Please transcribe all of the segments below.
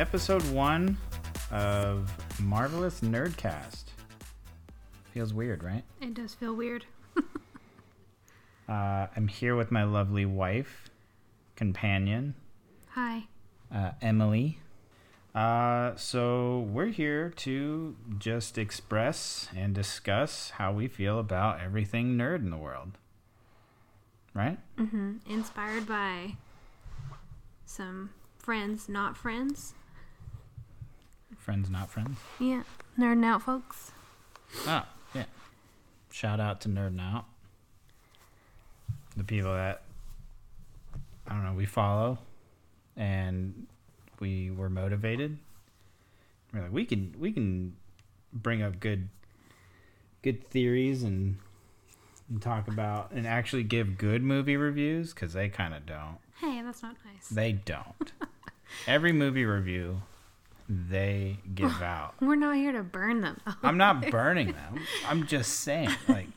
episode one of Marvelous Nerdcast. Feels weird, right? It does feel weird. Uh, I'm here with my lovely wife, companion, Hi. uh, Emily. Uh, so we're here to just express and discuss how we feel about everything nerd in the world. Right? Mm-hmm. Inspired by some friends, not friends. Friends, not friends. Yeah. Nerding out, folks. Oh, yeah. Shout out to Nerd Out. The people that I don't know, we follow and we were motivated. We're like we can we can bring up good good theories and, and talk about and actually give good movie reviews cuz they kind of don't. Hey, that's not nice. They don't. Every movie review they give out We're not here to burn them. I'm not burning them. I'm just saying, like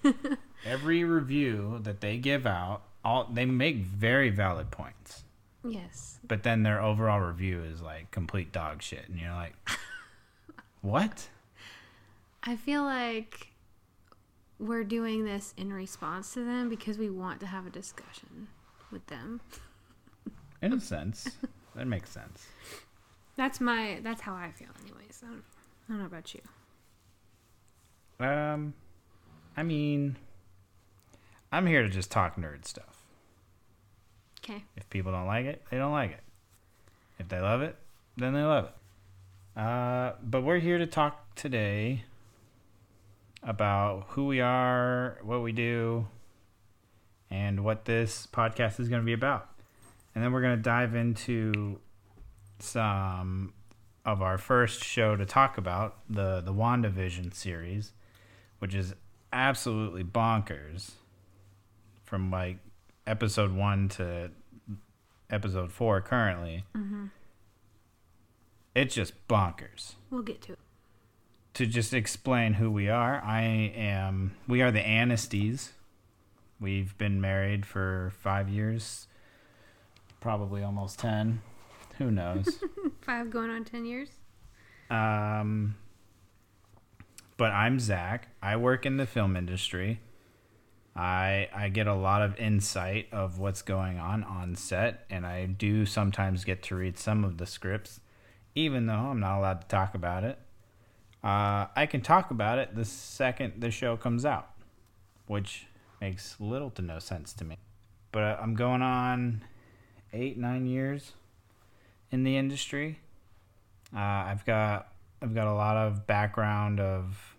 every review that they give out, all they make very valid points. yes. But then their overall review is like complete dog shit, and you're like, what? I feel like we're doing this in response to them because we want to have a discussion with them. In a sense, that makes sense. That's my. That's how I feel, anyways. I don't, I don't know about you. Um, I mean, I'm here to just talk nerd stuff. Okay. If people don't like it, they don't like it. If they love it, then they love it. Uh, but we're here to talk today about who we are, what we do, and what this podcast is going to be about. And then we're going to dive into some of our first show to talk about the the WandaVision series, which is absolutely bonkers. From like episode one to episode four currently, mm-hmm. it's just bonkers. We'll get to it. To just explain who we are, I am. We are the Anisties. We've been married for five years, probably almost ten. Who knows? Five going on ten years. Um, but I'm Zach. I work in the film industry. I I get a lot of insight of what's going on on set, and I do sometimes get to read some of the scripts, even though I'm not allowed to talk about it. Uh, I can talk about it the second the show comes out, which makes little to no sense to me. But I'm going on eight nine years in the industry. Uh, I've got I've got a lot of background of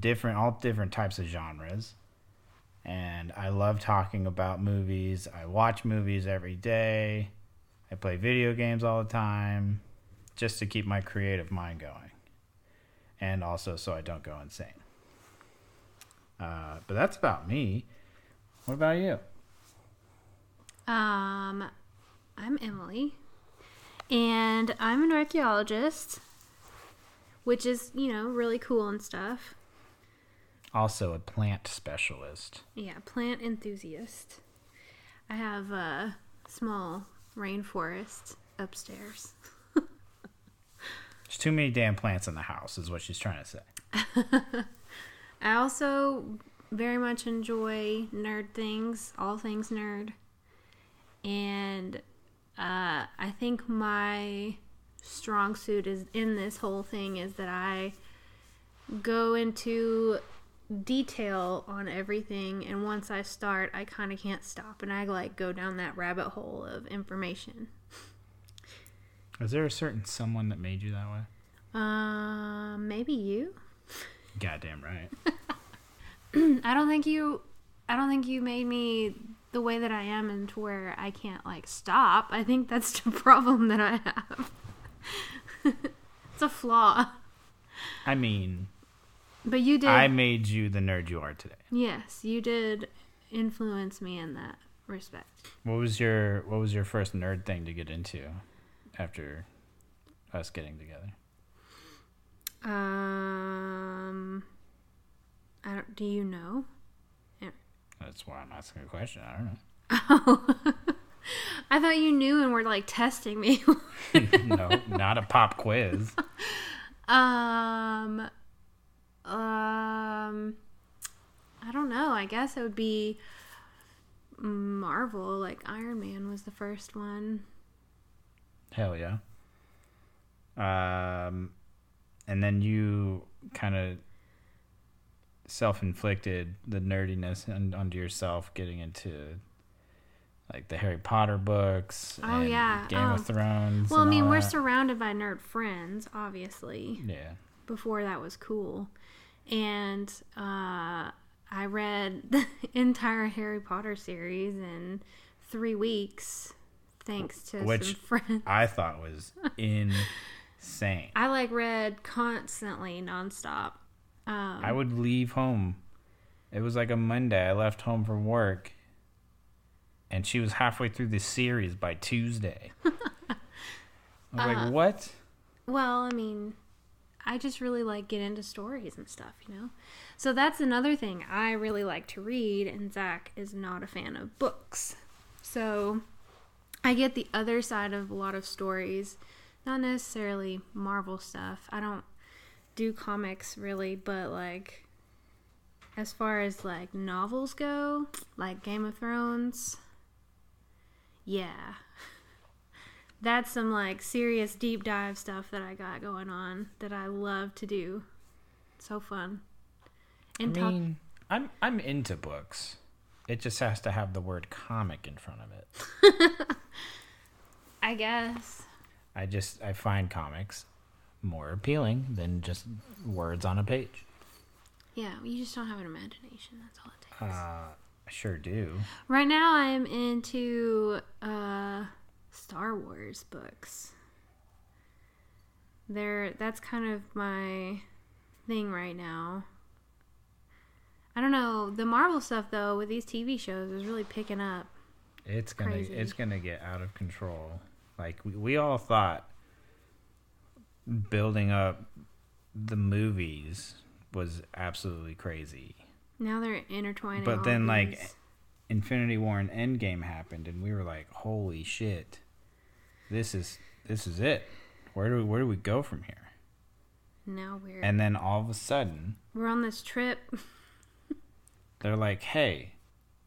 different all different types of genres. And I love talking about movies. I watch movies every day. I play video games all the time just to keep my creative mind going. And also so I don't go insane. Uh, but that's about me. What about you? Um, I'm Emily, and I'm an archaeologist, which is, you know, really cool and stuff. Also a plant specialist. Yeah, plant enthusiast. I have a small rainforest upstairs. There's too many damn plants in the house, is what she's trying to say. I also very much enjoy nerd things, all things nerd. And uh, I think my strong suit is in this whole thing is that I go into detail on everything and once I start I kind of can't stop and I like go down that rabbit hole of information. Is there a certain someone that made you that way? Um, maybe you. Goddamn right. I don't think you. I don't think you made me the way that I am, and to where I can't like stop. I think that's the problem that I have. it's a flaw. I mean, But you did. I made you the nerd you are today. yes, you did influence me in that respect. What was your What was your first nerd thing to get into after us getting together? Um, I don't. Do you know? That's why I'm asking a question. I don't know. Oh, I thought you knew and were like testing me. no, not a pop quiz. um, um, I don't know. I guess it would be Marvel. Like Iron Man was the first one. Hell yeah. Um, and then you kind of self-inflicted the nerdiness on, onto yourself, getting into like the Harry Potter books. Oh, and yeah. Game Oh. of Thrones. Well, I mean, we're that. surrounded by nerd friends, obviously. yeah. before that was cool. And uh, I read the entire Harry Potter series in three weeks, thanks to Which- some friends. I thought was insane. I like read constantly, nonstop. Um, I would leave home. It was like a Monday. I left home from work, and she was halfway through the series by Tuesday. I was Uh, like, "What?" well, I mean, I just really like get into stories and stuff, you know. So that's another thing I really like to read, and Zach is not a fan of books. So I get the other side of a lot of stories, not necessarily Marvel stuff. I don't do comics really, but like as far as like novels go, like Game of Thrones, yeah. That's some like serious deep dive stuff that I got going on that I love to do. So fun. And I talk mean, I'm I'm into books. It just has to have the word comic in front of it. I guess. I just I find comics more appealing than just words on a page. Yeah, you just don't have an imagination. That's all it takes. Uh, I sure do. Right now, I'm into uh, Star Wars books. They're that's kind of my thing right now. I don't know the Marvel stuff though with these TV shows is really picking up. It's gonna Crazy. it's gonna get out of control. Like we, we all thought building up the movies was absolutely crazy. Now they're intertwining. But then, like, these. Infinity War and Endgame happened and we were like, "Holy shit. This is this is it. Where do we, where do we go from here?" now we're And then all of a sudden, we're on this trip. they're like, "Hey,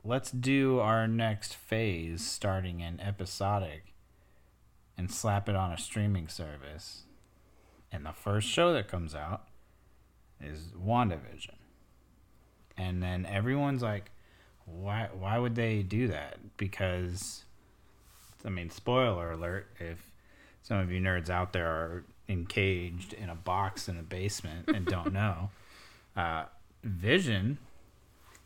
let's do our next phase starting in episodic and slap it on a streaming service." And the first show that comes out is WandaVision. And then everyone's like, "Why why would they do that?" Because I mean, spoiler alert, if some of you nerds out there are encaged in a box in a basement and don't know, uh, Vision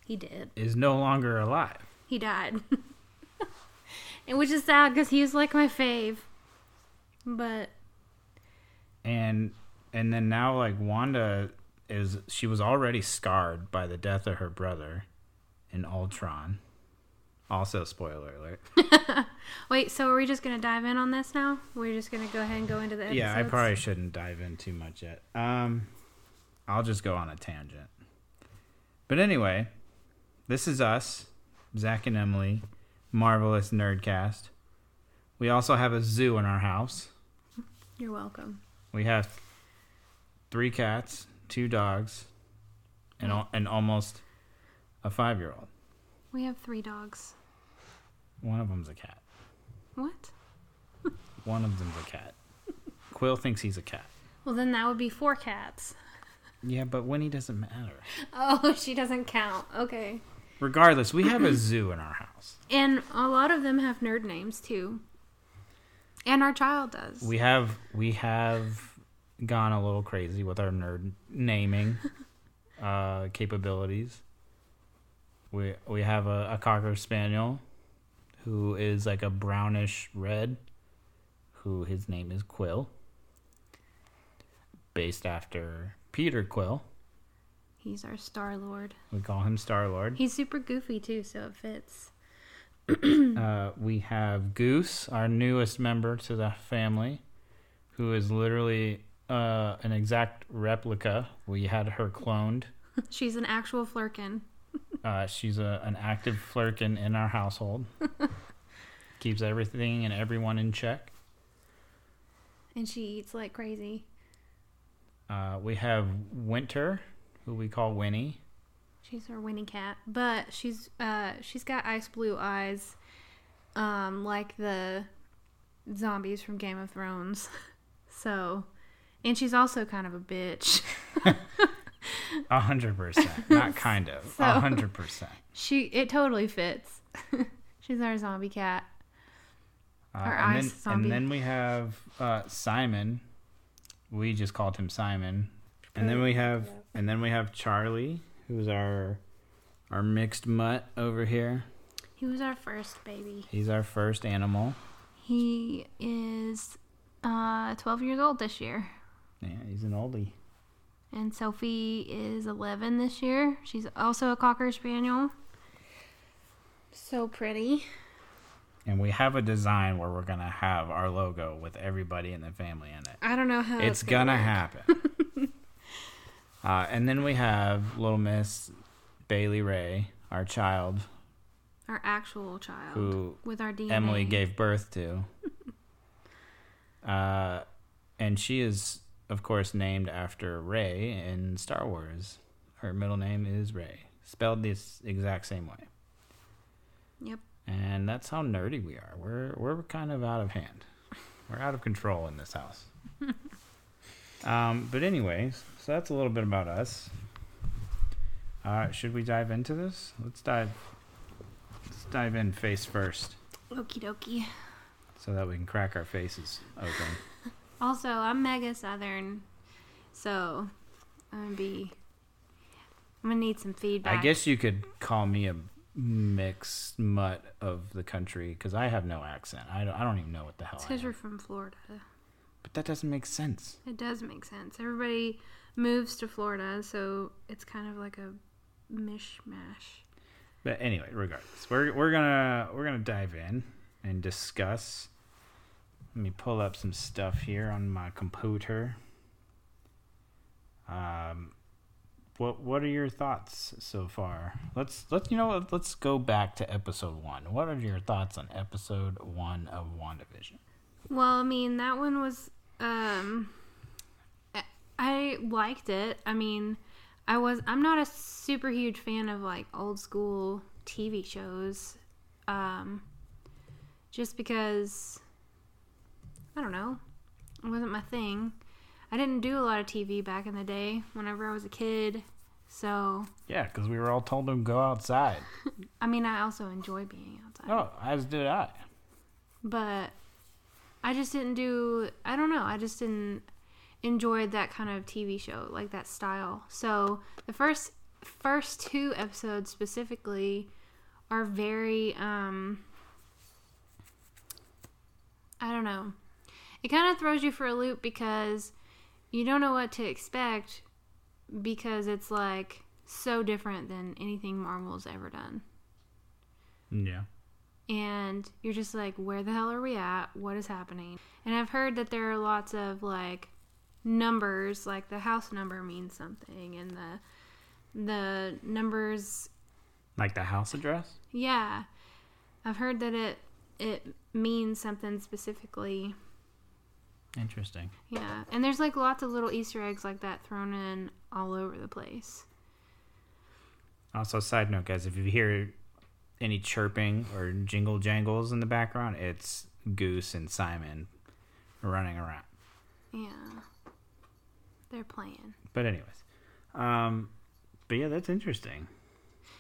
He did. is no longer alive. He died. and which is sad because he was like my fave. But And and then now like Wanda is she was already scarred by the death of her brother in Ultron. Also spoiler alert. wait, so are we just gonna dive in on this now? We're just gonna go ahead and go into the episodes? Yeah, I probably shouldn't dive in too much yet. Um I'll just go on a tangent. But anyway, this is us, Zach and Emily, Marvelous Nerdcast. We also have a zoo in our house. You're welcome. We have three cats, two dogs, and al- and almost a five year old. We have three dogs. One of them's a cat. What? One of them's a cat. Quill thinks he's a cat. Well, then that would be four cats. Yeah, but Winnie doesn't matter. Oh, she doesn't count. Okay. Regardless, we have a zoo in our house. And a lot of them have nerd names too. And our child does. We have we have gone a little crazy with our nerd naming uh, capabilities. We we have a, a cocker spaniel who is like a brownish red, who his name is Quill, based after Peter Quill. He's our Star Lord. We call him Star Lord. He's super goofy too, so it fits. Uh, we have Goose, our newest member to the family, who is literally uh, an exact replica. We had her cloned. She's an actual flerken. Uh, she's a, an active flerken in our household. Keeps everything and everyone in check. And she eats like crazy. Uh, we have Winter, who we call Winnie. She's our Winnie cat, but she's uh she's got ice blue eyes, um like the zombies from Game of Thrones. So, and she's also kind of a bitch. A hundred percent, not kind of. So- A hundred percent. She it totally fits. she's our zombie cat. Uh, Our and, ice then, zombie. and then we have uh, Simon. We just called him Simon. And then we have and then we have Charlie, who's our our mixed mutt over here. He was our first baby. He's our first animal. He is uh 12 years old this year. Yeah, he's an oldie. And Sophie is 11 this year. She's also a Cocker Spaniel. So pretty. And we have a design where we're gonna have our logo with everybody in the family in it. I don't know how it's it's gonna happen. uh, and then we have little Miss Bailey Ray, our child, Our actual child who with our DNA. Emily gave birth to. uh, and she is, of course, named after Rey in Star Wars. Her middle name is Ray, spelled this exact same way. Yep. And that's how nerdy we are. We're we're kind of out of hand. We're out of control in this house. um, but anyways, so that's a little bit about us. Uh, should we dive into this? Let's dive. Let's dive in face first, Okie dokie. so that we can crack our faces open. Also, I'm mega southern, so I'm gonna be. I'm gonna need some feedback. I guess you could call me a mixed mutt of the country because I have no accent. I don't, I don't even know what the hell because you're from Florida. But that doesn't make sense. It does make sense. Everybody moves to Florida, so it's kind of like a mishmash. But anyway, regardless, we're we're gonna we're gonna dive in and discuss. Let me pull up some stuff here on my computer. Um, what what are your thoughts so far? Let's let's you know let's go back to episode one. What are your thoughts on episode one of WandaVision? Well, I mean, that one was um I- liked it. I mean, I was I'm not a super huge fan of like old school TV shows. Um just because I don't know. It wasn't my thing. I didn't do a lot of TV back in the day whenever I was a kid. So, Yeah, because we were all told to go outside. I mean, I also enjoy being outside. Oh, as did I. but I just didn't do I don't know, I just didn't enjoy that kind of TV show, like that style. So the first first two episodes specifically are very um I don't know. It kind of throws you for a loop because you don't know what to expect because it's like so different than anything Marvel's ever done Yeah. and you're just like, where the hell are we at? What is happening? And I've heard that there are lots of like numbers, like the house number means something, and the the numbers, Like the house address. yeah, I've heard that it it means something specifically. Interesting. Yeah, and there's like lots of little Easter eggs like that thrown in all over the place. Also, side note, guys, if you hear any chirping or jingle jangles in the background, it's Goose and Simon running around. Yeah, they're playing. But anyways, um, but yeah, that's interesting.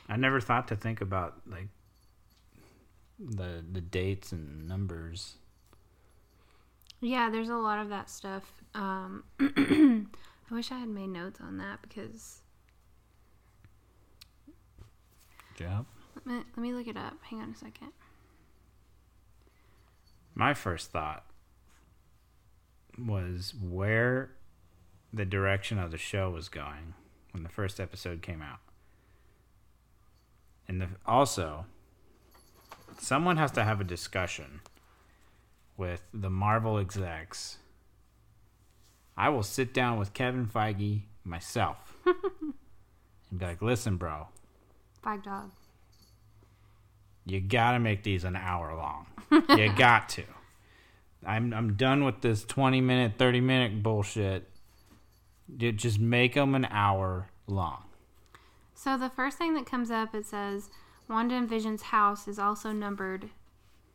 I never thought to think about like the the dates and numbers. Yeah, there's a lot of that stuff. Um, I wish I had made notes on that because Job. let me, let me look it up. Hang on a second. My first thought was where the direction of the show was going when the first episode came out. And the, also, someone has to have a discussion with the Marvel execs. I will sit down with Kevin Feige myself and be like, "Listen, bro, Five dog. you gotta make these an hour long. you got to. I'm I'm done with this 20 minute, 30 minute bullshit. Just make them an hour long. So the first thing that comes up it says Wanda and Vision's house is also numbered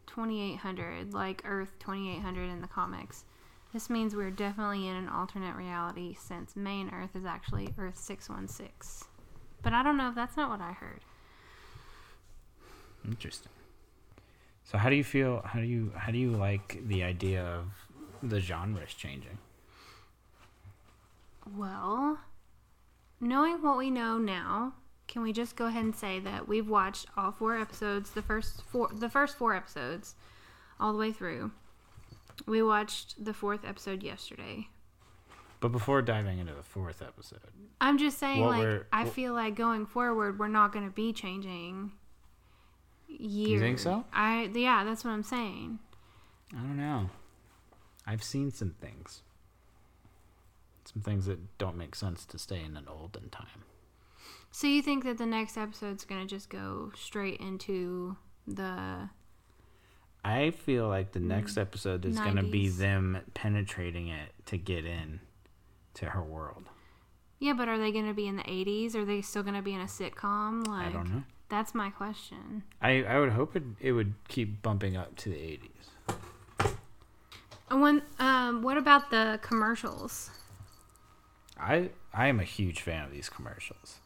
2800, like Earth 2800 in the comics. This means we're definitely in an alternate reality since main Earth is actually Earth 616. But I don't know if that's not what I heard. Interesting. So how do you feel? How do you how do you like the idea of the genres changing? Well, knowing what we know now, can we just go ahead and say that we've watched all four episodes, the first four the first four episodes all the way through. We watched the fourth episode yesterday. But before diving into the fourth episode, I'm just saying What like I what- feel like going forward we're not going to be changing years. You think so? I yeah, that's what I'm saying. I don't know. I've seen some things. Some things that don't make sense to stay in an olden time. So you think that the next episode's going to just go straight into the I feel like the next episode is going to be them penetrating it to get in to her world. Yeah, but are they going to be in the 80s? Are they still going to be in a sitcom? Like I don't know. That's my question. I, I would hope it, it would keep bumping up to the 80s. And when um what about the commercials? I I am a huge fan of these commercials.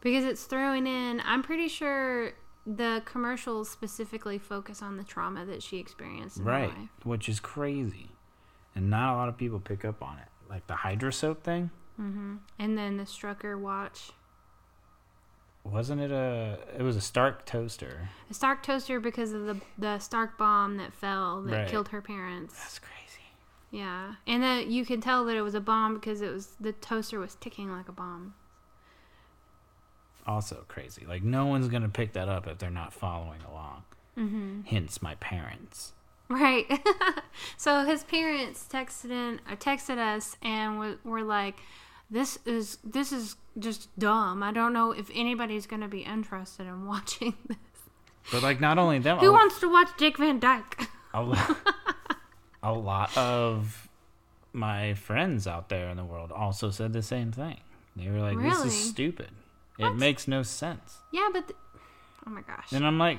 Because it's throwing in I'm pretty sure the commercials specifically focus on the trauma that she experienced in her Right. life. Which is crazy. And not a lot of people pick up on it. Like the Hydra soap thing. Mm-hmm. And then the Strucker watch. Wasn't it a it was a Stark toaster. A Stark toaster because of the the Stark bomb that fell that Right. killed her parents. That's crazy. Yeah, and that you can tell that it was a bomb because it was the toaster was ticking like a bomb. Also crazy. Like no one's gonna pick that up if they're not following along. Mm-hmm. Hence my parents. Right. so his parents texted in or texted us and were, were like, "This is this is just dumb. I don't know if anybody's going to be interested in watching this. But like not only them, Who a, wants to watch Dick Van Dyke?" a, lot of my friends out there in the world also said the same thing. They were like, "This is stupid. It makes no sense." yeah, but th- oh my gosh, And I'm like,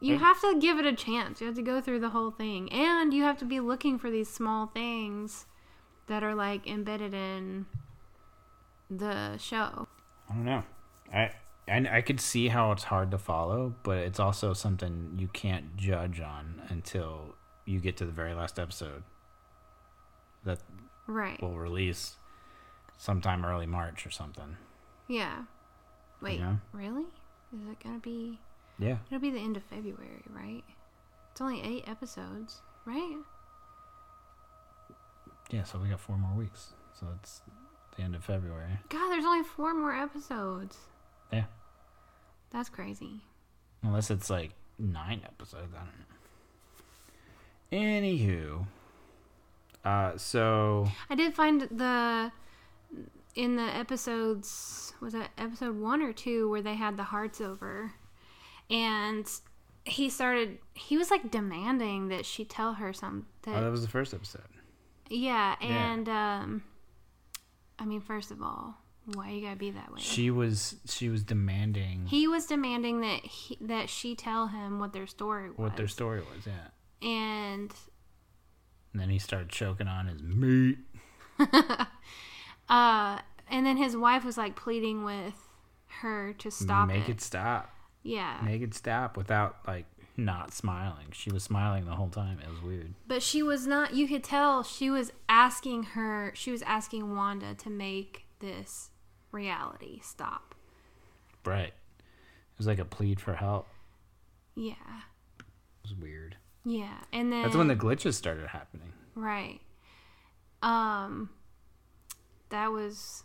you it- have to give it a chance. You have to go through the whole thing, and you have to be looking for these small things that are like embedded in the show. I don't know. I I, I could see how it's hard to follow, but it's also something you can't judge on until you get to the very last episode that Right. will release sometime early March or something. Yeah. Wait, know? really? Is it gonna be? Yeah. It'll be the end of February, right? It's only eight episodes, right? Yeah, so we got four more weeks. So it's the end of February. God, there's only four more episodes. Yeah. That's crazy. Unless it's like nine episodes. I don't know. Anywho. Uh so I did find the in the episodes was it episode one or two where they had the hearts over, and he started. He was like demanding that she tell her something. oh, that was the first episode. Yeah, Yeah. and um, I mean, first of all, why you gotta be that way? She was she was demanding he was demanding that he, that she tell him what their story was. what their story was, yeah. And And then he started choking on his meat. uh, and then his wife was like pleading with her to stop Make it. it stop. Yeah, Make it stop without like not smiling. She was smiling the whole time. It was weird. but she was not. You could tell she was asking her. She was asking Wanda to make this reality stop. Right. It was like a plead for help. Yeah, It was weird. Yeah, and then That's when the glitches started happening. Right. Um that was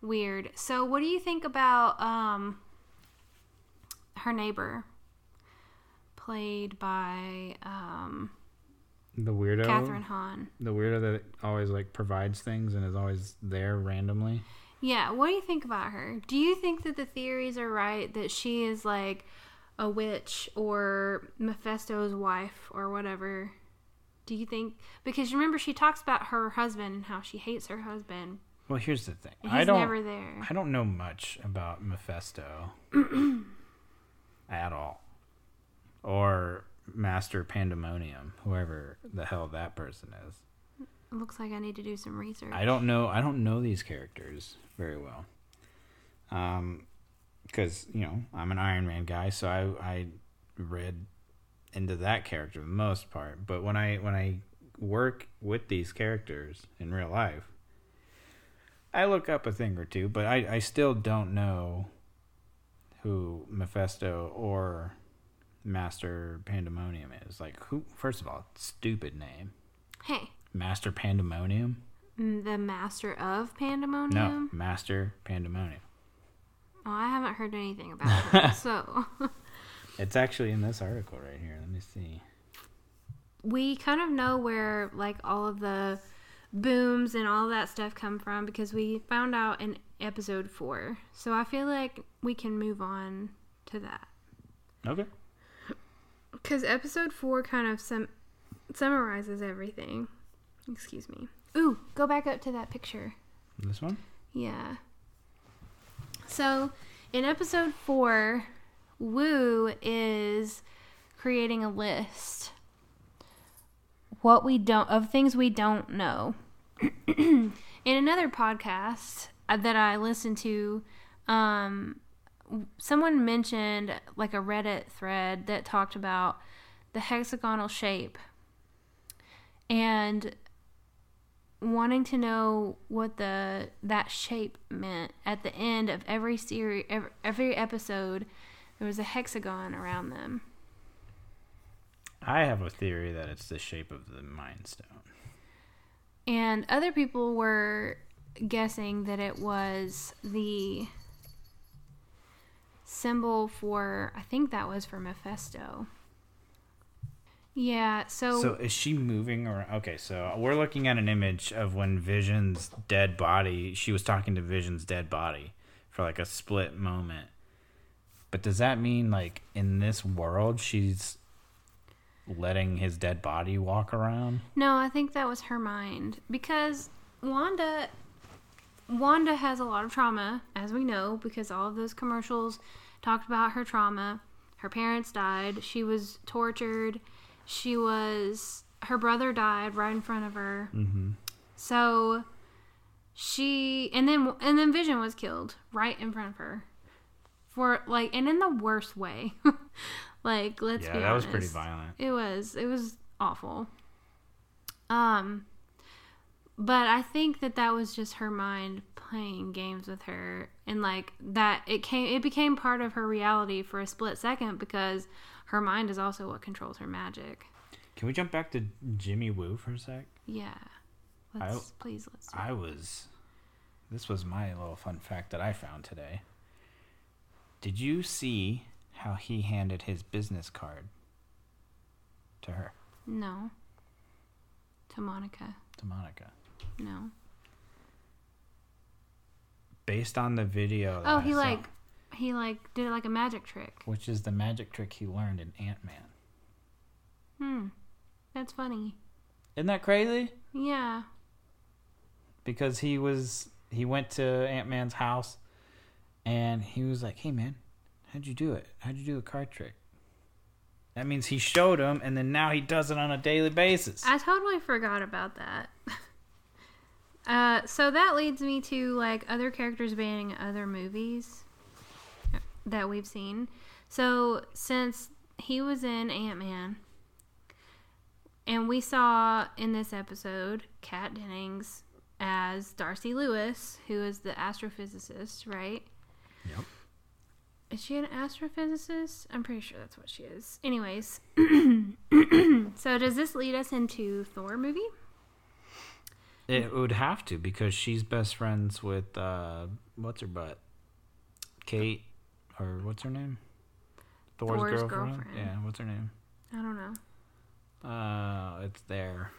weird. So what do you think about um her neighbor played by um, The weirdo. Kathryn Hahn. The weirdo that always like provides things and is always there randomly. Yeah, what do you think about her? Do you think that the theories are right that she is like a witch or Mephisto's wife or whatever? Do you think because remember she talks about her husband and how she hates her husband. Well, here's the thing. And I he's don't. never there. I don't know much about Mephisto at all, or Master Pandemonium, whoever the hell that person is. It looks like I need to do some research. I don't know. I don't know these characters very well. Um, because you know I'm an Iron Man guy, so I I read into that character the most part. But when I when I work with these characters in real life, I look up a thing or two, but I I still don't know who Mephisto or Master Pandemonium is. Like who? First of all, stupid name, hey, Master Pandemonium. mm, the master of pandemonium. No. Master Pandemonium. Oh, I haven't heard anything about it. so It's actually in this article right here. Let me see. we kind of know where like all of the booms and all that stuff come from because we found out in episode four. So I feel like we can move on to that Okay. because episode four kind of sum- summarizes everything. Excuse me. Ooh, go back up to that picture. This one? Yeah. So, in episode four, Woo is creating a list what we don't of things we don't know. in another podcast uh, that I listened to, um, someone mentioned like a Reddit thread that talked about the hexagonal shape and wanting to know what the that shape meant. At the end of every series every, every episode there was a hexagon around them. I have a theory that it's the shape of the Mind Stone. and other people were guessing that it was the symbol for i think that was for mephisto yeah so, So is she moving around? Okay, so we're looking at an image of when Vision's dead body, she was talking to Vision's dead body for like a split moment. But does that mean like in this world she's letting his dead body walk around? No, I think that was her mind because Wanda Wanda has a lot of trauma, as we know, because all of those commercials talked about her trauma. Her parents died, she was tortured, she was her brother died right in front of her. Mm-hmm. So she and then and then Vision was killed right in front of her. For like and in the worst way. like let's be. Yeah, be that was pretty violent. It was. It was awful. Um, but I think that that was just her mind playing games with her, and like that it came. It became part of her reality for a split second because her mind is also what controls her magic. Can we jump back to Jimmy Woo for a sec? Yeah. Let's please let's. I was. This was my little fun fact that I found today. Did you see how he handed his business card to her. No. To Monica. to Monica? No. Based on the video. that Oh, I he like he like did it like a magic trick. Which is the magic trick he learned in Ant Man. Hmm. That's funny. Isn't that crazy? Yeah. Because he was he went to Ant Man's house, and he was like, "Hey man, how'd you do it? How'd you do a card trick?" That means he showed him, and then now he does it on a daily basis. I totally forgot about that. Uh, so that leads me to like other characters being in other movies that we've seen. So since he was in Ant Man, and we saw in this episode Kat Dennings as Darcy Lewis, who is the astrophysicist, right? Yep. Is she an astrophysicist? I'm pretty sure that's what she is. Anyways, so does this lead us into Thor movie? It would have to because she's best friends with uh, what's her butt, Kate, or what's her name? Thor's, Thor's girlfriend? girlfriend. Yeah, what's her name? I don't know. Uh, it's there.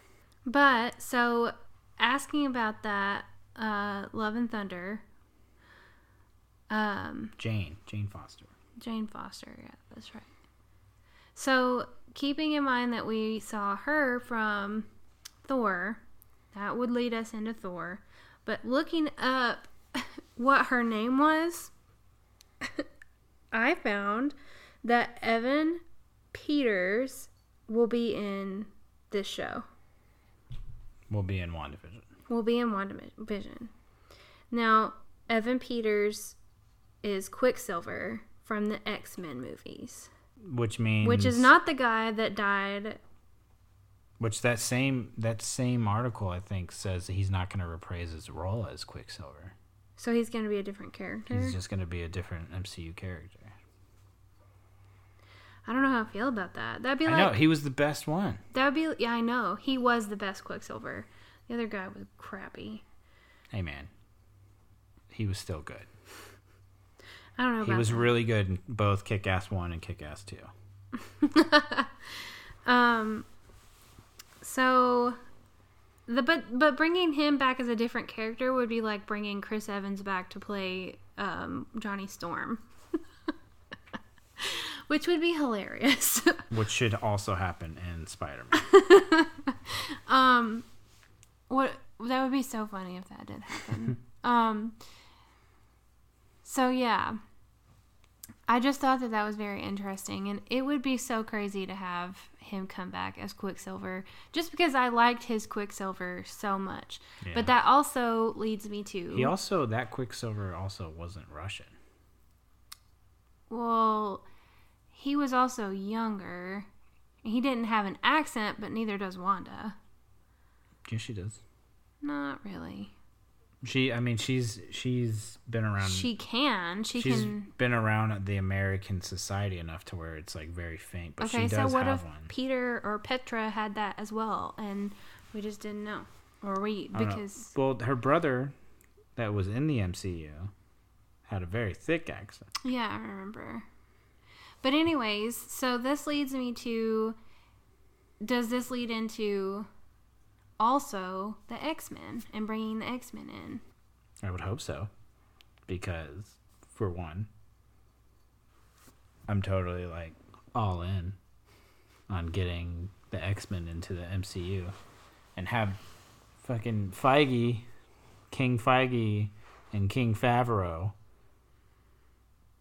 But so asking about that, uh, Love and Thunder, um, Jane. Jane Foster. Jane Foster, yeah, that's right. So keeping in mind that we saw her from Thor, that would lead us into Thor. But looking up what her name was, I found that Evan Peters will be in this show. Will be in WandaVision. will be in WandaVision. Now, Evan Peters is Quicksilver from the X Men movies, Which means which is not the guy that died. Which that same that same article I think says that he's not going to reprise his role as Quicksilver. So he's going to be a different character. He's just going to be a different MCU character. I don't know how I feel about that. That'd be like I know he was the best one. that'd be yeah, I know. He was the best Quicksilver. The other guy was crappy. Hey man, he was still good. I don't know He was that. really good in both Kick Ass One and Kick Ass Two. Um so the but but bringing him back as a different character would be like bringing Chris Evans back to play um, Johnny Storm. Which would be hilarious. which should also happen in Spider Man. um what that would be so funny if that did happen. um so yeah. I just thought that that was very interesting and it would be so crazy to have him come back as Quicksilver just because I liked his Quicksilver so much. Yeah. But that also leads me to he also that Quicksilver also wasn't Russian. well he was also younger. He didn't have an accent, but neither does Wanda. Yes, she does. Not really. She, I mean, she's she's been around. She can. She she's can been around the American society enough to where it's like very faint, but Okay, she so does what have if one. Peter or Pietro had that as well, and we just didn't know, or we know. because well, her brother, that was in the MCU, had a very thick accent. yeah, I remember. But anyways, so this leads me to: Does this lead into also the X Men and bringing the X Men in? I would hope so, because for one, I'm totally like all in on getting the X Men into the MCU, and have fucking Feige, King Feige, and King Favreau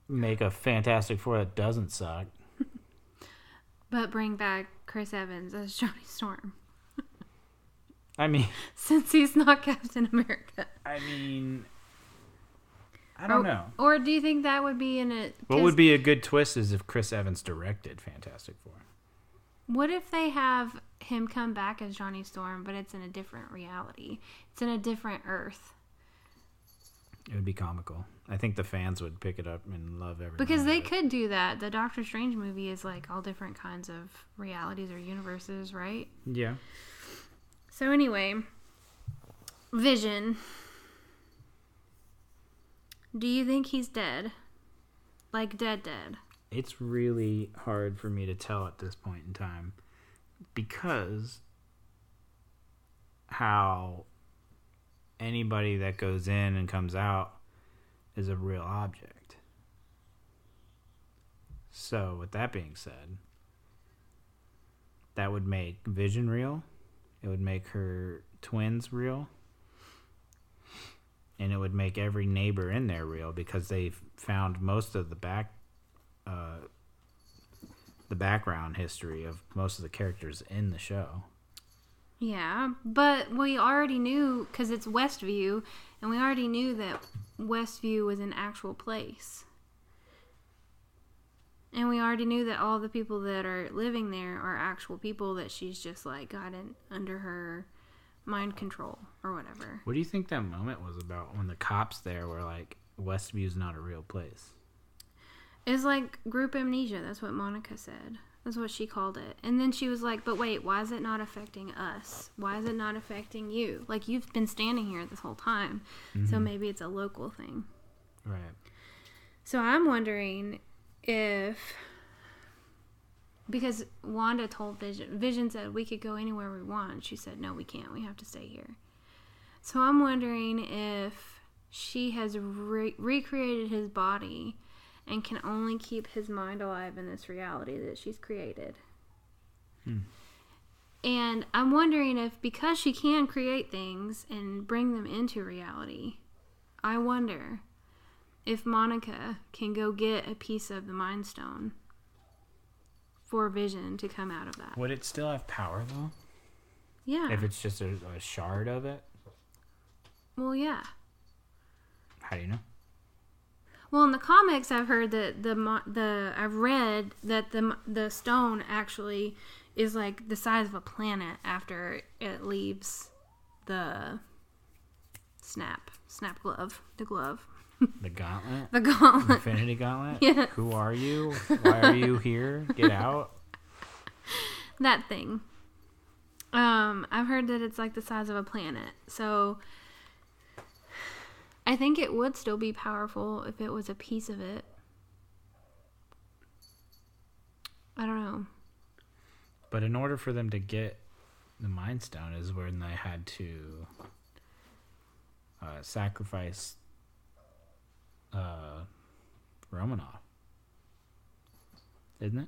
make a Fantastic Four that doesn't suck. But bring back Chris Evans as Johnny Storm, I mean, since he's not Captain America. I mean, I don't or, know. Or do you think that would be in a? What would be a good twist is if Chris Evans directed Fantastic Four. What if they have him come back as Johnny Storm, but it's in a different reality? It's in a different Earth. It would be comical. I think the fans would pick it up and love everything. Because they could do that. The Doctor Strange movie is like all different kinds of realities or universes, right? Yeah. So, anyway, Vision. Do you think he's dead? Like, dead, dead? It's really hard for me to tell at this point in time because how anybody that goes in and comes out is a real object. So, with that being said, that would make Vision real. It would make her twins real. And it would make every neighbor in there real because they've found most of the back uh, the background history of most of the characters in the show. Yeah, but we already knew because it's Westview, and we already knew that Westview was an actual place. And we already knew that all the people that are living there are actual people that she's just like gotten under her mind control or whatever. What do you think that moment was about when the cops there were like, Westview's not a real place? It's like group amnesia. That's what Monica said. That's what she called it. And then she was like, but wait, why is it not affecting us? Why is it not affecting you? Like, you've been standing here this whole time. So mm-hmm. maybe it's a local thing. Right. So I'm wondering if because Wanda told Vision, Vision said we could go anywhere we want. She said, no, we can't. We have to stay here. So I'm wondering if she has re- recreated his body and can only keep his mind alive in this reality that she's created. Hmm. And I'm wondering if because she can create things and bring them into reality, I wonder if Monica can go get a piece of the Mind Stone for Vision to come out of that. Would it still have power though? Yeah. If it's just a, a shard of it? well, yeah. How do you know? Well, in the comics, I've heard that the the I've read that the the stone actually is like the size of a planet after it leaves the snap snap glove the glove The gauntlet? the gauntlet. Infinity Gauntlet? Yeah. Who are you? Why are you here? Get out. that thing. Um, I've heard that it's like the size of a planet. So I think it would still be powerful if it was a piece of it. I don't know. But in order for them to get the Mind Stone is when they had to uh, sacrifice uh, Romanoff. Isn't it?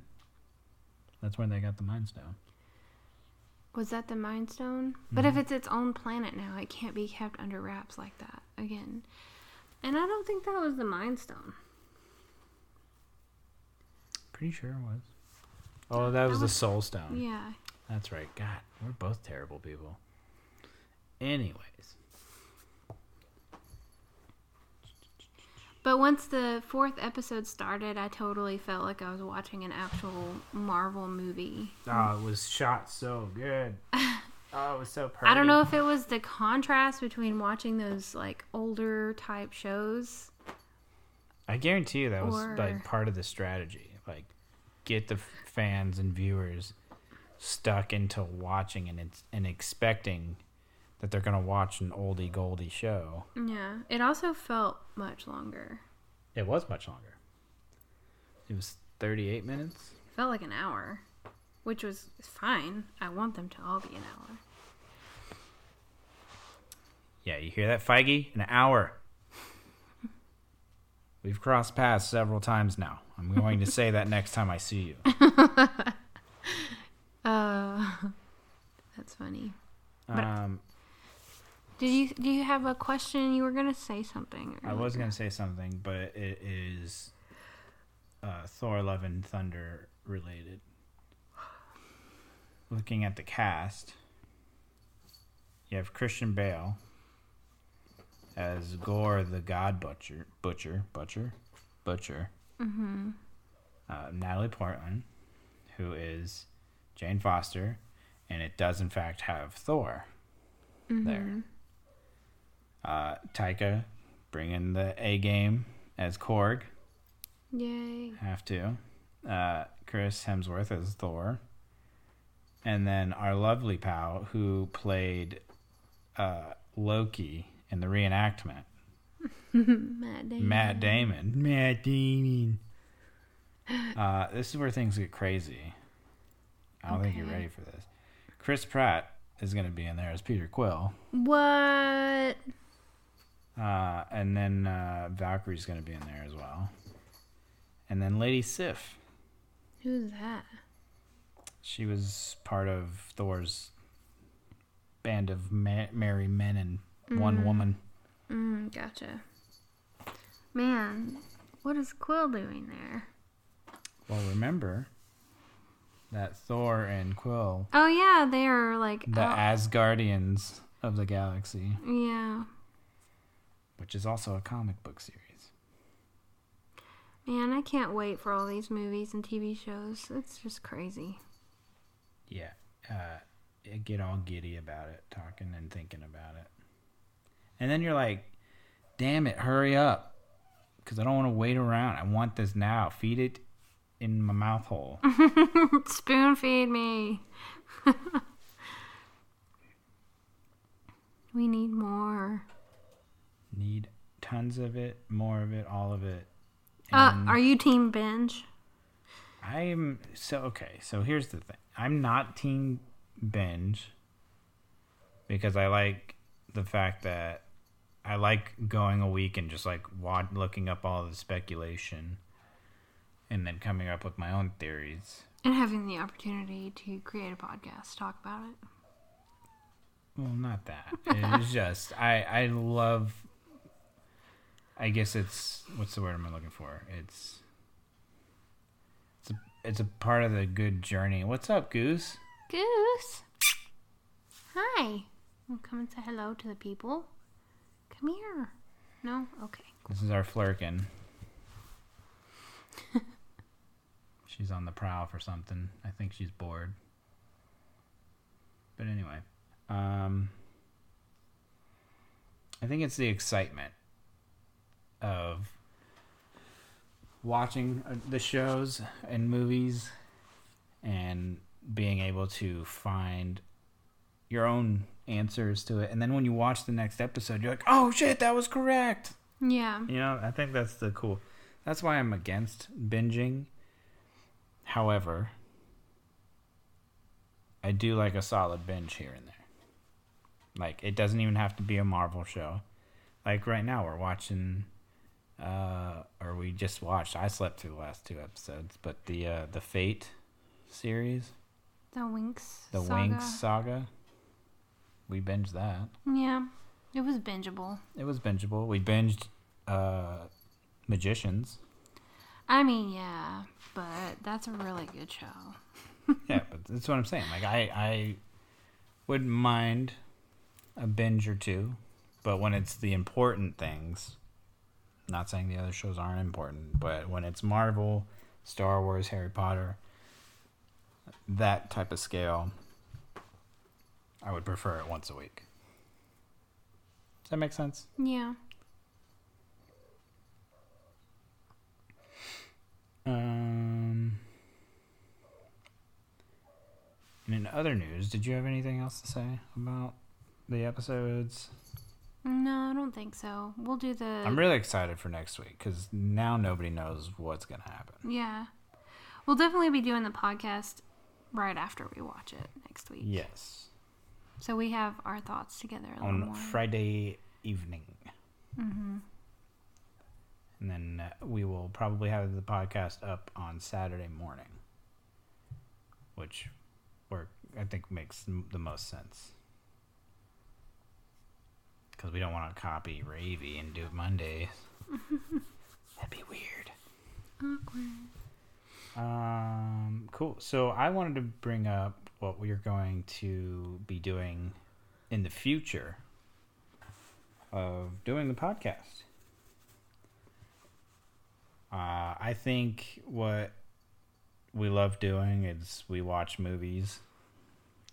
That's when they got the Mind Stone. Was that the Mind Stone? But if it's its own planet now, it can't be kept under wraps like that again. And I don't think that was the Mind Stone. Pretty sure it was. Oh, that was the Soul Stone. Yeah. That's right. God, we're both terrible people. Anyways, But once the fourth episode started, I totally felt like I was watching an actual Marvel movie. oh, it was shot so good. Oh, it was so perfect. I don't know if it was the contrast between watching those like older type shows. I guarantee you that was Or- like part of the strategy. Like, get the fans and viewers stuck into watching and it's, and expecting that they're gonna watch an oldie goldie show. Yeah. It also felt much longer. It was much longer. It was thirty-eight minutes. It felt like an hour, which was fine. I want them to all be an hour. Yeah, you hear that, Feige? An hour. We've crossed paths several times now. I'm going to say that next time I see you. Uh, that's funny. Um, Did you do you have a question? You were gonna say something. I was going to say something, but it is uh, Thor: Love and Thunder related. Looking at the cast, you have Christian Bale as Gorr the God Butcher, Butcher, Butcher, Butcher. Mm-hmm. uh, Natalie Portman, who is Jane Foster, and it does in fact have Thor there. Uh, Taika bringing the A game as Korg, Yay. have to. Uh, Chris Hemsworth as Thor, and then our lovely pal who played uh, Loki in the reenactment, Matt Damon. Matt Damon. Matt Damon. Uh, this is where things get crazy. I don't think you're ready for this. Chris Pratt is going to be in there as Peter Quill. What? Uh, and then uh, Valkyrie's going to be in there as well. And then Lady Sif. Who's that? She was part of Thor's band of ma- merry men and one woman. Mm, gotcha. Man, what is Quill doing there? Well, remember that Thor and Quill, Oh yeah, they are like. the oh, Asgardians of the galaxy, yeah. Which is also a comic book series. Man, I can't wait for all these movies and TV shows. It's just crazy. Yeah, uh, I get all giddy about it, talking and thinking about it. And then you're like, damn it, hurry up. Because I don't want to wait around. I want this now. Feed it in my mouth hole. Spoon feed me. we need more. Need tons of it, more of it, all of it. Uh, are you team binge? I'm so okay. So here's the thing. I'm not team binge because I like the fact that I like going a week and just like wa- looking up all the speculation and then coming up with my own theories. And having the opportunity to create a podcast, talk about it. Well, not that. It's just I I love. I guess it's what's the word am I looking for? It's it's a it's a part of the good journey. What's up, Goose? Goose. Hi. I'm coming to say hello to the people. Come here. No? Okay. This is our flerken. she's on the prowl for something. I think she's bored. But anyway, um, I think it's the excitement of watching uh, the shows and movies and being able to find your own answers to it. And then when you watch the next episode, you're like, oh shit, that was correct. Yeah. You know, I think that's the cool. That's why I'm against binging. However, I do like a solid binge here and there. Like it doesn't even have to be a Marvel show. Like right now we're watching uh or we just watched I slept through the last two episodes, but the uh the Fate series, The Winx. the saga. Winx saga. We binged that. Yeah. It was bingeable. It was bingeable. We binged uh Magicians. I mean, yeah, but that's a really good show. yeah, but that's what I'm saying. Like I, I wouldn't mind a binge or two, but when it's the important things, not saying the other shows aren't important, but when it's Marvel, Star Wars, Harry Potter, that type of scale, I would prefer it once a week. Does that make sense? Yeah. Um. And in other news, did you have anything else to say about the episodes? No, I don't think so. We'll do the. I'm really excited for next week because now nobody knows what's gonna happen. Yeah. We'll definitely be doing the podcast right after we watch it next week. Yes, So we have our thoughts together a little on more. Friday evening, mm-hmm. and then uh, we will probably have the podcast up on Saturday morning, which work I think makes the most sense. Because we don't want to copy Ravy and do it Mondays. That'd be weird. Awkward. Um, cool. So I wanted to bring up what we're going to be doing in the future of doing the podcast. Uh, I think what we love doing is we watch movies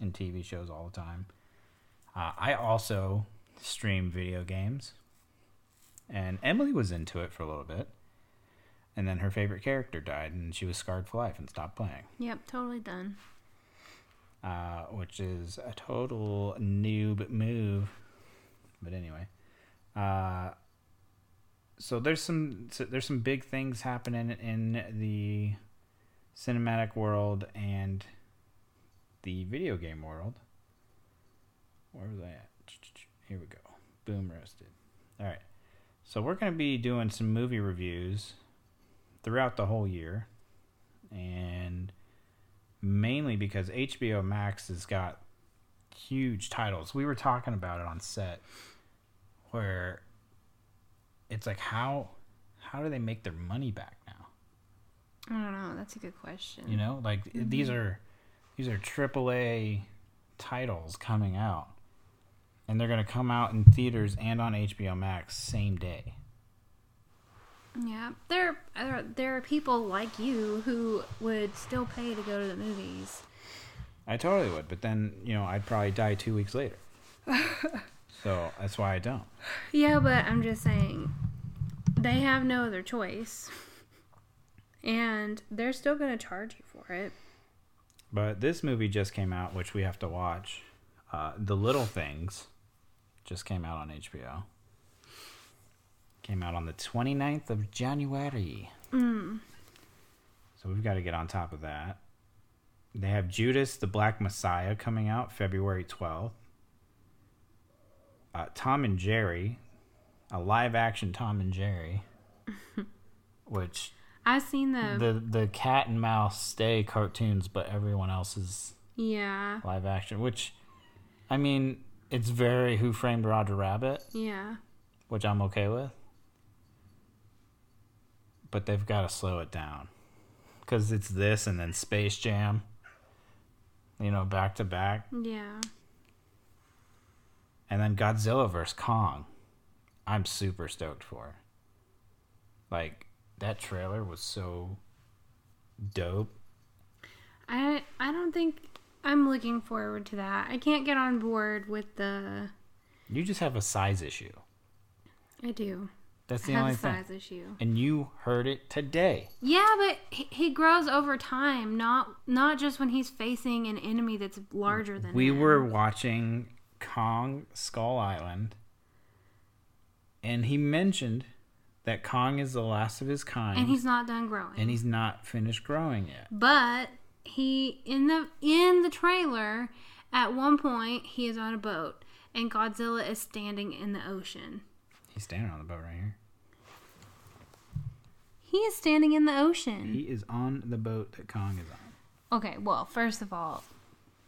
and TV shows all the time. Uh, I also stream video games, and Emily was into it for a little bit. And then her favorite character died, and she was scarred for life and stopped playing, Yep, totally done. uh, which is a total noob move. But anyway, uh, so there's some so there's some big things happening in the cinematic world and the video game world. Where was I at? Here we go. Boom roasted. All right. So we're going to be doing some movie reviews throughout the whole year. And mainly because HBO Max has got huge titles. We were talking about it on set where it's like how how do they make their money back now? I don't know. That's a good question. You know, like mm-hmm. these are these are AAA titles coming out, and they're gonna come out in theaters and on HBO Max same day. Yeah, there are there are people like you who would still pay to go to the movies. I totally would, but then you know I'd probably die two weeks later. so that's why I don't. Yeah, but I'm just saying they have no other choice. And they're still going to charge you for it. But this movie just came out, which we have to watch. Uh, the Little Things just came out on HBO. Came out on the 29th of January. Mm. So we've got to get on top of that. They have Judas the Black Messiah coming out February 12th. Uh, Tom and Jerry, a live action Tom and Jerry, which I've seen the, the the cat and mouse stay cartoons, but everyone else is yeah live action. Which, I mean, it's very Who Framed Roger Rabbit, yeah which I'm okay with. But they've got to slow it down because it's this and then Space Jam. You know, back to back, yeah. and then Godzilla vs Kong. I'm super stoked for. Like that trailer was so dope. I I don't think I'm looking forward to that. I can't get on board with the. You just have a size issue. I do. That's I the have only a thing. size issue. And you heard it today. Yeah, but he, he grows over time, not not just when he's facing an enemy that's larger than We him. were watching Kong Skull Island, and he mentioned that Kong is the last of his kind, and he's not done growing. and he's not finished growing yet. But he in the in the trailer, at one point he is on a boat, and Godzilla is standing in the ocean. He's standing on the boat right here. He is standing in the ocean. He is on the boat that Kong is on. Okay, well, first of all,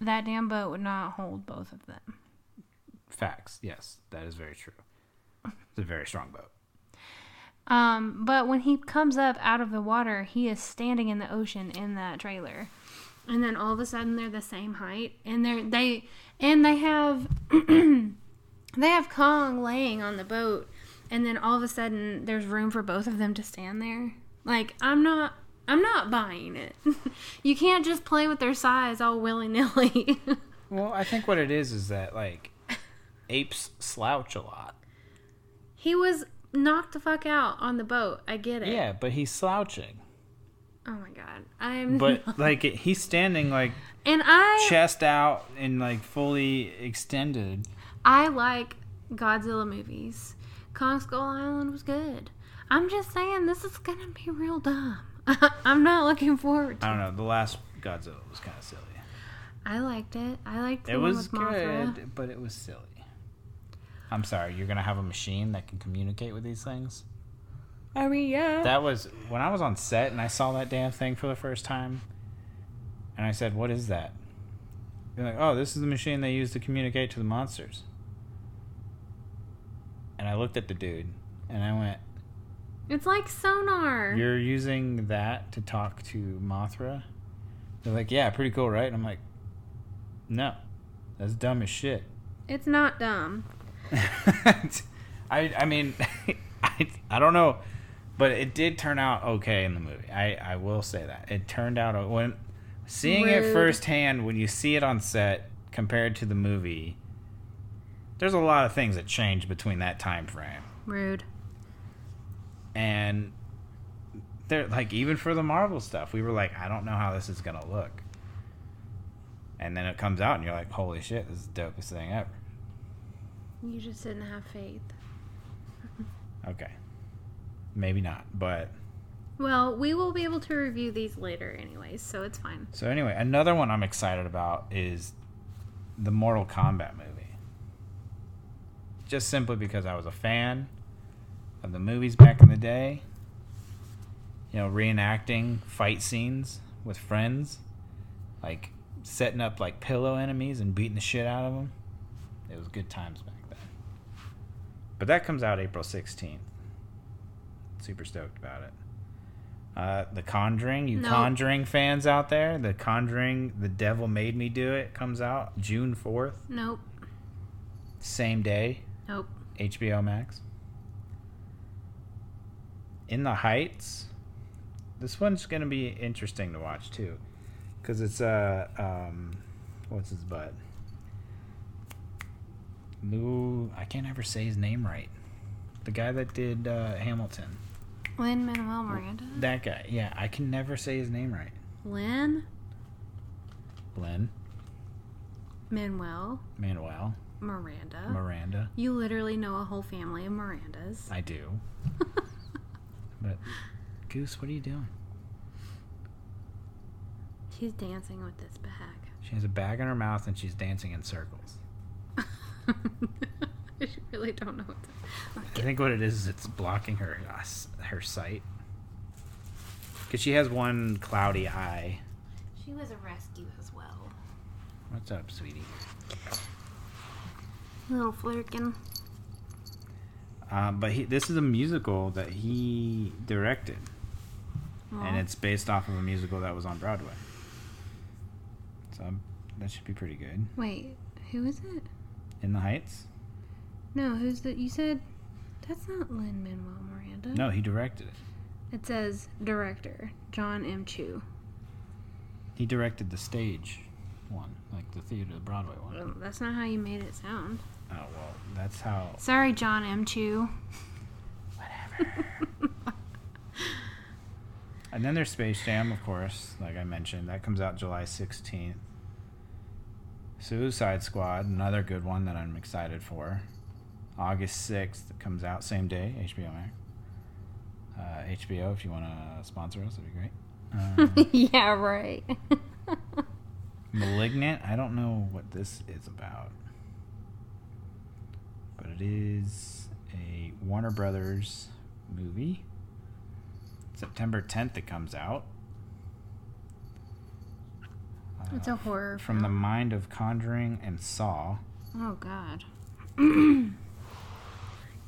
that damn boat would not hold both of them. Facts. Yes, that is very true. It's a very strong boat. Um, but when he comes up out of the water, he is standing in the ocean in that trailer. And then all of a sudden they're the same height and they're they and they have they have Kong laying on the boat and then all of a sudden there's room for both of them to stand there. Like I'm not I'm not buying it. you can't just play with their size all willy-nilly. Well, I think what it is is that like apes slouch a lot. he was knocked the fuck out on the boat. I get it. Yeah, but he's slouching. Oh my god. I'm But like he's standing like and I chest out and like fully extended. I like Godzilla movies. Kong Skull Island was good. I'm just saying this is gonna be real dumb. I'm not looking forward to. I don't know. The last Godzilla was kind of silly. I liked it. I liked the It was Mothra. good, but it was silly. I'm sorry. You're gonna have a machine that can communicate with these things. I mean, yeah. That was when I was on set and I saw that damn thing for the first time, and I said, "What is that?" They're like, "Oh, this is the machine they use to communicate to the monsters." And I looked at the dude, and I went, it's like sonar. "You're using that to talk to Mothra?" They're like, "Yeah, pretty cool, right?" And I'm like, "No, that's dumb as shit." It's not dumb. I I mean, I I don't know, but it did turn out okay in the movie. I I will say that it turned out when seeing it firsthand when you see it on set compared to the movie. There's a lot of things that change between that time frame, Rude. and they're like even for the Marvel stuff, we were like, I don't know how this is gonna look. And then it comes out, and you're like, "Holy shit, this is the dopest thing ever." You just didn't have faith. Okay, maybe not, but Well, we will be able to review these later, anyways, so it's fine. So anyway, another one I'm excited about is the Mortal Kombat movie. Just simply because I was a fan of the movies back in the day. You know, reenacting fight scenes with friends, like setting up like pillow enemies and beating the shit out of them. It was good times back then. But that comes out April 16th. Super stoked about it. Uh, the Conjuring, you. Conjuring fans out there, The Conjuring, The Devil Made Me Do It comes out June 4th, Nope. same day, Nope. HBO Max. In the Heights, this one's going to be interesting to watch too, because it's uh, um, what's his butt? Lou, I can't ever say his name right. The guy that did uh, Hamilton. Lin Manuel Miranda. That guy, yeah, I can never say his name right. Lin Glenn Manuel Manuel Miranda. Miranda. you literally know a whole family of Mirandas. I do. But Goose, what are you doing? She's dancing with this bag. She has a bag in her mouth and she's dancing in circles. I really don't know what to. I think what it is is it's blocking her uh, her sight. Cause she has one cloudy eye. She was a rescue as well. What's up, sweetie? Little flerken. Um, but he, this is a musical that he directed, Aw. and it's based off of a musical that was on Broadway. So that should be pretty good. Wait, who is it? In the Heights? No, who's the? You said that's not Lin Manuel Miranda. No, he directed it. It says director John M. Chu. He directed the stage one, like the theater, the Broadway one. Well, that's not how you made it sound. Oh well, that's how. Sorry, John M. Chu. Whatever. and then there's Space Jam, of course, like I mentioned. That comes out July 16th. Suicide Squad, another good one that I'm excited for. August 6th, it comes out, same day, HBO Max. Uh, HBO, if you want to sponsor us, that'd be great. Um, yeah, right. Malignant, I don't know what this is about. But it is a Warner Brothers movie. September 10th it comes out. it's Uh, a horror from the mind of Conjuring and Saw. Oh God.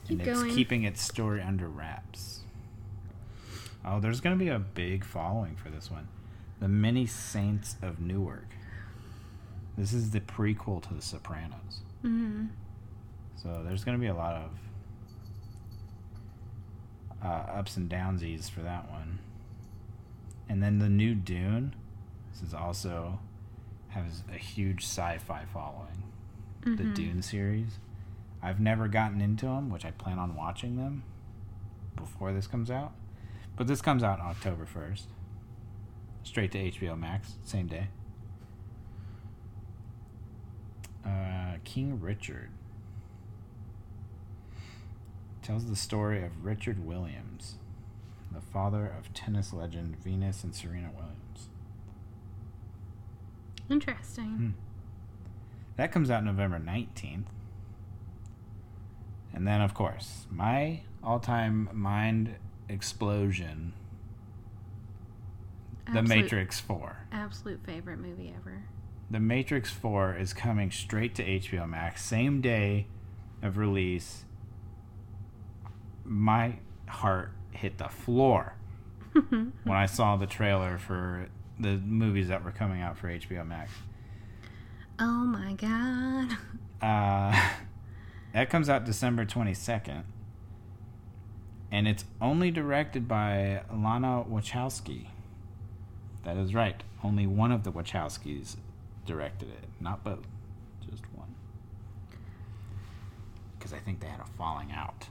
and Keep it's going. keeping its story under wraps. Oh, there's going to be a big following for this one. The Many Saints of Newark. This is the prequel to The Sopranos. hmm So there's going to be a lot of uh, ups and downsies for that one. And then the new Dune. This is also has a huge sci-fi following. The Mhm. Dune series. I've never gotten into them, which I plan on watching them before this comes out. But this comes out October 1st. Straight to HBO Max, same day. Uh, King Richard tells the story of Richard Williams, the father of tennis legend Venus and Serena Williams. Interesting. Hmm. That comes out November 19th. And then, of course, my all time mind explosion The Matrix 4. Absolute favorite movie ever. The Matrix 4 is coming straight to HBO Max, same day of release. My heart hit the floor when I saw the trailer for the movies that were coming out for HBO Max. oh my God. Uh, that comes out December 22nd. And it's only directed by Lana Wachowski. That is right. Only one of the Wachowskis directed it, not both. Just one. Because I think they had a falling out.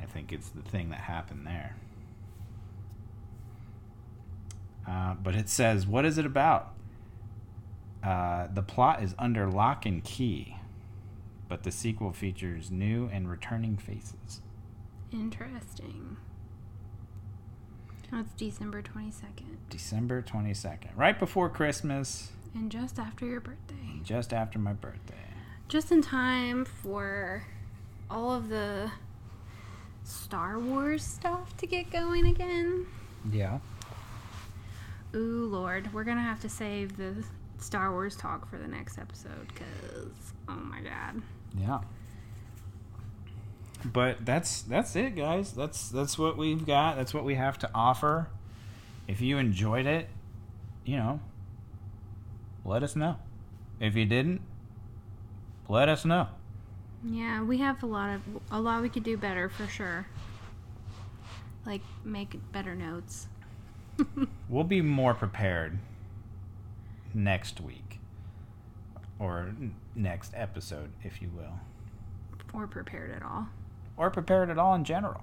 I think it's the thing that happened there. Uh, but it says, what is it about? Uh, the plot is under lock and key, but the sequel features new and returning faces. Interesting. That's December 22nd. December 22nd, right before Christmas, And just after your birthday. just after my birthday. Just in time for all of the Star Wars stuff to get going again. Yeah. Ooh, Lord. We're going to have to save the Star Wars talk for the next episode because, oh my God. Yeah. But that's that's it, guys. That's that's what we've got. That's what we have to offer. If you enjoyed it, you know, let us know. If you didn't, let us know. Yeah, we have a lot of a lot we could do better for sure. Like make better notes. We'll be more prepared next week or next episode, if you will, or prepared at all. or prepared at all in general.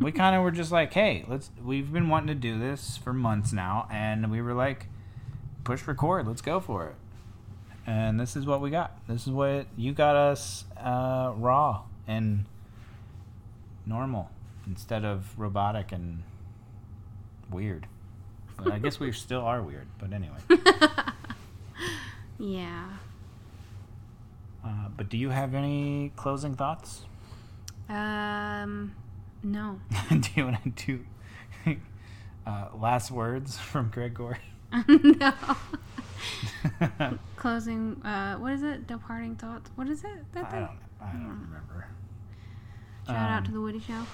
We kind of were just like, hey, let's. We've been wanting to do this for months now, and we were like, push record, let's go for it. And this is what we got. This is what you got us uh, raw and normal instead of robotic and weird. But I guess we still are weird, but anyway. Yeah. Uh, but do you have any closing thoughts? Um, no. do you want to do uh, last words from Greg Gorey? no. Closing. Uh, what is it? Departing thoughts. What is it? That I don't. I don't remember. Shout out Um, to the Woody Show.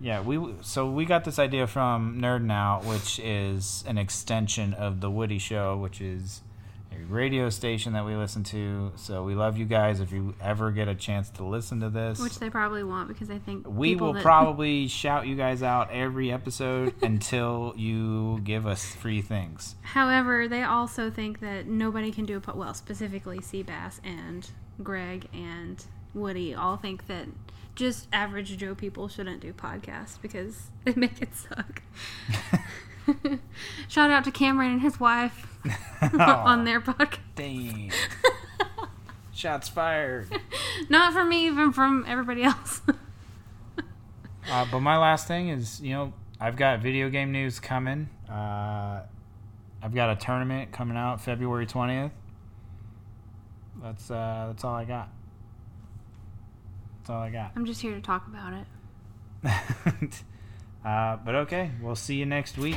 Yeah, we so we got this idea from Nerd Now, which is an extension of the Woody Show, which is radio station that we listen to. So we love you guys. If you ever get a chance to listen to this, Which they probably won't because I think we will that- probably shout you guys out every episode until you give us free things. However, they also think that nobody can do a po- well, specifically Seabass and Greg and Woody all think that just average Joe people shouldn't do podcasts because they make it suck. Shout out to Cameron and his wife on their podcast. Dang. Shots fired. Not from me, even from everybody else. Uh, but my last thing is, you know, I've got video game news coming. Uh, I've got a tournament coming out February twentieth. That's uh, that's all I got. That's all I got. I'm just here to talk about it. Uh, but okay, we'll see you next week.